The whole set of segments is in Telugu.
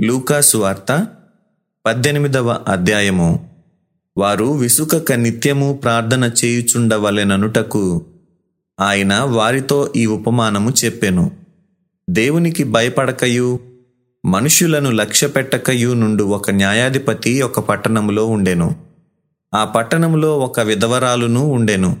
లూకాసు వార్త పద్దెనిమిదవ అధ్యాయము. వారు విసుకక నిత్యము ప్రార్థన చేయుచుండవలెననుటకు ఆయన వారితో ఈ ఉపమానము చెప్పెను. దేవునికి భయపడకయు మనుష్యులను లక్ష్యపెట్టకయు నుండు ఒక న్యాయాధిపతి ఒక పట్టణములో ఉండెను. ఆ పట్టణములో ఒక విధవరాలును ఉండెను.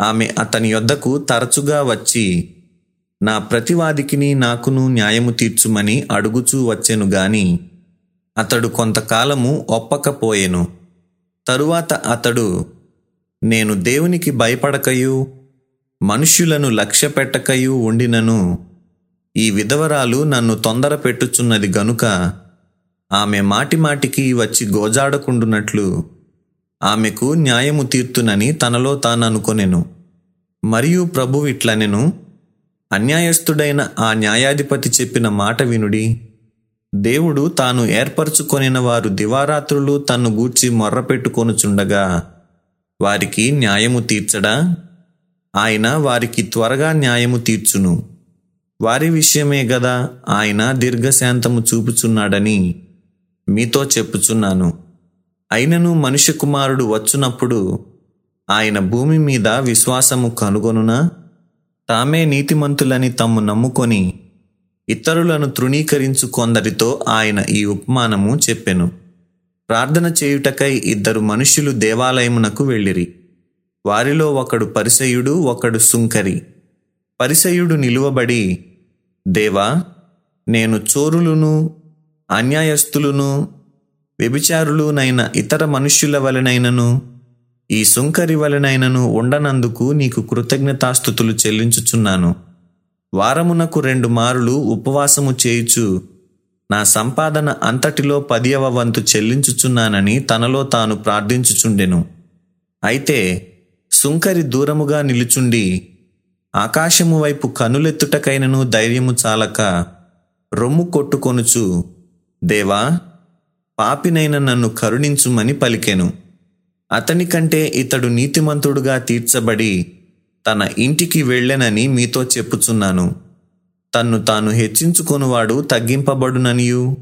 ఆమె అతని యొద్దకు తరచుగా వచ్చి నా ప్రతివాదికిని నాకును న్యాయము తీర్చుమని అడుగుచూ వచ్చెను గాని అతడు కొంతకాలము ఒప్పకపోయెను. తరువాత అతడు నేను దేవునికి భయపడకయు మనుష్యులను లక్ష్యపెట్టకయు ఉండినను. ఈ విధవరాలు నన్ను తొందర పెట్టుచున్నది గనుక ఆమె మాటిమాటికి వచ్చి గోజాడకుండునట్లు ఆమెకు న్యాయము తీర్తునని తనలో తాననుకొనెను. మరియు ప్రభు ఇట్లనెను అన్యాయస్థుడైన ఆ న్యాయాధిపతి చెప్పిన మాట వినుడి. దేవుడు తాను ఏర్పరచుకొనిన వారు దివారాత్రులు తన్ను గూర్చి మొర్రపెట్టుకొనుచుండగా వారికి న్యాయము తీర్చడా? ఆయన వారికి త్వరగా న్యాయము తీర్చును. వారి విషయమే గదా ఆయన దీర్ఘశాంతము చూపుచున్నాడని మీతో చెప్పుచున్నాను. అయినను మనుష్య కుమారుడు వచ్చునప్పుడు ఆయన భూమి మీద విశ్వాసము కనుగొనునా? తామే నీతిమంతులని తమ్ము నమ్ముకొని ఇతరులను తృణీకరించు కొందరితో ఆయన ఈ ఉపమానము చెప్పెను. ప్రార్థన చేయుటకై ఇద్దరు మనుష్యులు దేవాలయమునకు వెళ్ళిరి. వారిలో ఒకడు పరిసయుడు ఒకడు సుంకరి. పరిసయుడు నిలువబడి దేవా నేను చోరులును అన్యాయస్తులును వ్యభిచారులునైన ఇతర మనుష్యుల వలనైనను ఈ సుంకరి వలనైనను ఉండనందుకు నీకు కృతజ్ఞతాస్థుతులు చెల్లించుచున్నాను. వారమునకు రెండు మారులు ఉపవాసము చేయుచు నా సంపాదన అంతటిలో పదియవ వంతు చెల్లించుచున్నానని తనలో తాను ప్రార్థించుచుండెను. అయితే సుంకరి దూరముగా నిలుచుండి ఆకాశము వైపు కనులెత్తుటకైనను ధైర్యము చాలక రొమ్ము కొట్టుకొనుచు దేవా పాపినైన నన్ను కరుణించుమని పలికెను. అతని కంటే ఇతడు నీతిమంతుడుగా తీర్చబడి తన ఇంటికి వెళ్ళెనని మీతో చెప్పుచున్నాను. తన్ను తాను హెచ్చించుకొనువాడు తగ్గింపబడుననియు.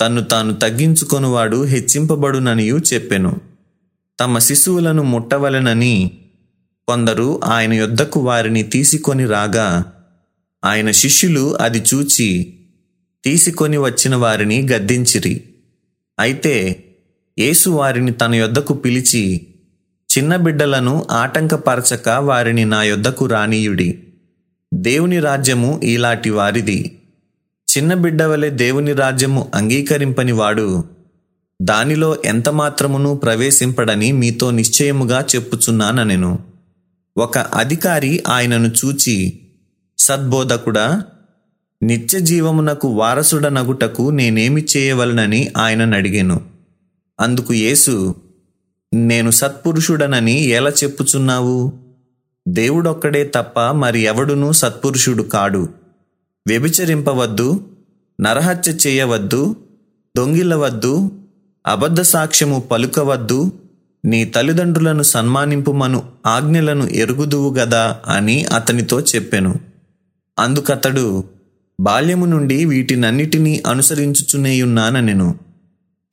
తన్ను తాను తగ్గించుకొనువాడు హెచ్చింపబడుననియు చెప్పెను. తమ శిశువులను ముట్టవలెనని కొందరు ఆయన యొద్దకు వారిని తీసుకొని రాగా ఆయన శిష్యులు అది చూచి తీసుకొని వచ్చిన వారిని గద్దించిరి. అయితే యేసు వారిని తన యొద్దకు పిలిచి చిన్న బిడ్డలను ఆటంకపరచక వారిని నా యొద్దకు రానీయుడి. దేవుని రాజ్యము ఈలాటి వారిది. చిన్న బిడ్డ వలె దేవుని రాజ్యము అంగీకరింపని వాడు. దానిలో ఎంతమాత్రమును ప్రవేశింపడని మీతో నిశ్చయముగా చెప్పుచున్నానెను ఒక అధికారి ఆయనను చూచి సద్బోధకుడా నిత్య జీవమునకు వారసుడనగుటకు నేనేమి చేయవలనని ఆయనను అడిగాను. అందుకు యేసు నేను సత్పురుషుడనని ఎలా చెప్పుచున్నావు? దేవుడొక్కడే తప్ప మరి ఎవడునూ సత్పురుషుడు కాడు. వ్యభిచరింపవద్దు నరహత్య చేయవద్దు దొంగిలవద్దు అబద్ధ సాక్ష్యము పలుకవద్దు నీ తల్లిదండ్రులను సన్మానింపుమను ఆజ్ఞలను ఎరుగుదువు గదా అని అతనితో చెప్పెను. అందుకతడు బాల్యము నుండి వీటినన్నిటినీ అనుసరించుచునేయున్నానెను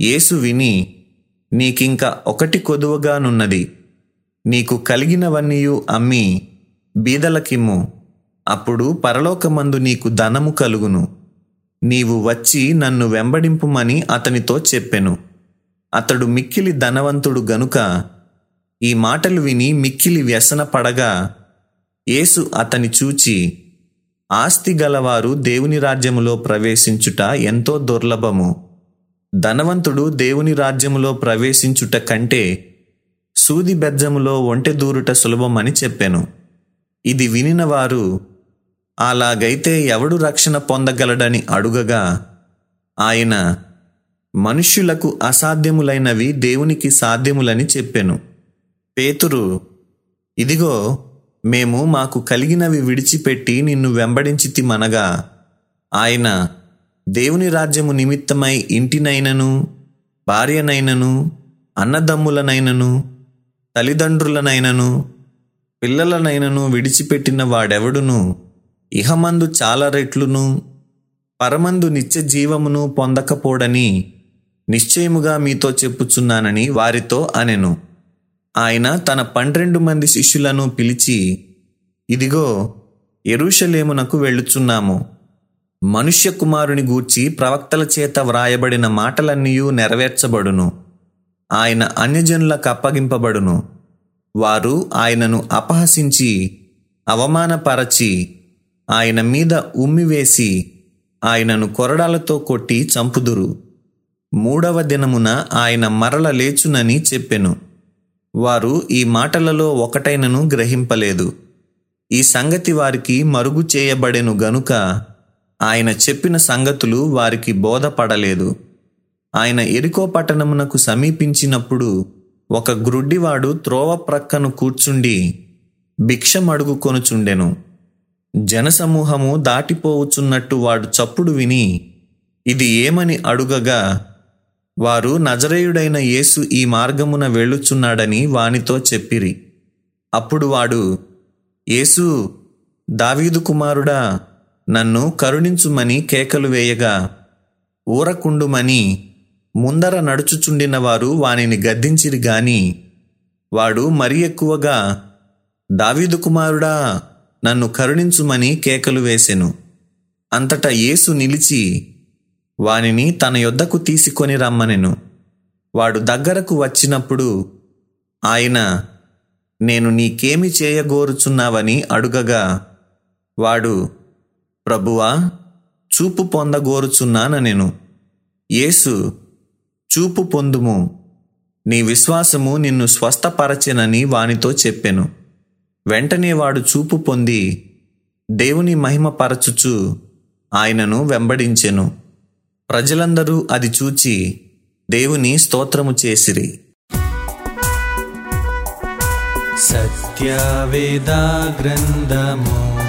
యేసు విని నీకింక ఒకటి కొదువగానున్నది. నీకు కలిగినవన్నీయు అమ్మి బీదలకిమ్ము. అప్పుడు పరలోకమందు నీకు ధనము కలుగును. నీవు వచ్చి నన్ను వెంబడింపుమని అతనితో చెప్పెను. అతడు మిక్కిలి ధనవంతుడు గనుక ఈ మాటలు విని మిక్కిలి వ్యసన పడగా యేసు అతని చూచి ఆస్తి గలవారు దేవుని రాజ్యములో ప్రవేశించుట ఎంతో దుర్లభము. ధనవంతుడు దేవుని రాజ్యములో ప్రవేశించుట కంటే సూది బెజ్జములో ఒంటె దూరుట సులభమని చెప్పాను. ఇది వినినవారు అలాగైతే ఎవడు రక్షణ పొందగలడని అడుగగా ఆయన మనుష్యులకు అసాధ్యములైనవి దేవునికి సాధ్యములని చెప్పెను. పేతురు ఇదిగో మేము మాకు కలిగినవి విడిచిపెట్టి నిన్ను వెంబడించితిమనగా ఆయన దేవుని రాజ్యము నిమిత్తమై ఇంటినైనను భార్యనైనను అన్నదమ్ములనైనను తల్లిదండ్రులనైనను పిల్లలనైనను విడిచిపెట్టిన వాడెవడును? ఇహమందు చాలా రెట్లును పరమందు నిత్య జీవమును పొందకపోడని నిశ్చయముగా మీతో చెప్పుచున్నానని వారితో అనెను. ఆయన తన పన్నెండు మంది శిష్యులను పిలిచి ఇదిగో ఎరుషలేమునకు వెళ్ళుచున్నాము. మనుష్య కుమారుని గూర్చి ప్రవక్తల చేత వ్రాయబడిన మాటలన్నీ నెరవేర్చబడును. ఆయన అన్యజనులకు అప్పగింపబడును. వారు ఆయనను అపహసించి అవమానపరచి ఆయన మీద ఉమ్మివేసి ఆయనను కొరడాలతో కొట్టి చంపుదురు. మూడవ దినమున ఆయన మరల లేచునని చెప్పెను. వారు ఈ మాటలలో ఒకటైనను గ్రహింపలేదు. ఈ సంగతి వారికి మరుగు చేయబడెను గనుక ఆయన చెప్పిన సంగతులు వారికి బోధపడలేదు. ఆయన ఎరికో పట్టణమునకు సమీపించినప్పుడు ఒక గ్రుడ్డివాడు త్రోవ ప్రక్కను కూర్చుండి భిక్షమడుగు కొనుచుండెను. జనసమూహము దాటిపోవుచున్నట్టు వాడు చప్పుడు విని ఇది ఏమని అడుగగా వారు నజరేయుడైన యేసు ఈ మార్గమున వెళ్ళుచున్నాడని వానితో చెప్పిరి. అప్పుడు వాడు యేసు దావీదు కుమారుడా నన్ను కరుణించుమని కేకలు వేయగా ఊరకుండుమని ముందర నడుచుచుండిన వారు వానిని గద్దించిరి గాని. వాడు మరి ఎక్కువగా దావీదు కుమారుడా నన్ను కరుణించుమని కేకలు వేసెను. అంతటా యేసు నిలిచి వానిని తన యొద్దకు తీసుకొని రమ్మనెను. వాడు దగ్గరకు వచ్చినప్పుడు ఆయన నేను నీకేమి చేయగోరుచున్నావని అడుగగా వాడు ప్రభువా చూపు పొందగోరుచున్నాన నేను. యేసు చూపు పొందుము. నీ విశ్వాసము నిన్ను స్వస్థపరచెనని వానితో చెప్పెను. వెంటనే వాడు చూపు పొంది దేవుని మహిమ పరచుచు ఆయనను వెంబడించెను. ప్రజలందరూ అది చూచి దేవుని స్తోత్రము చేసిరి. సత్యవేద గ్రంథము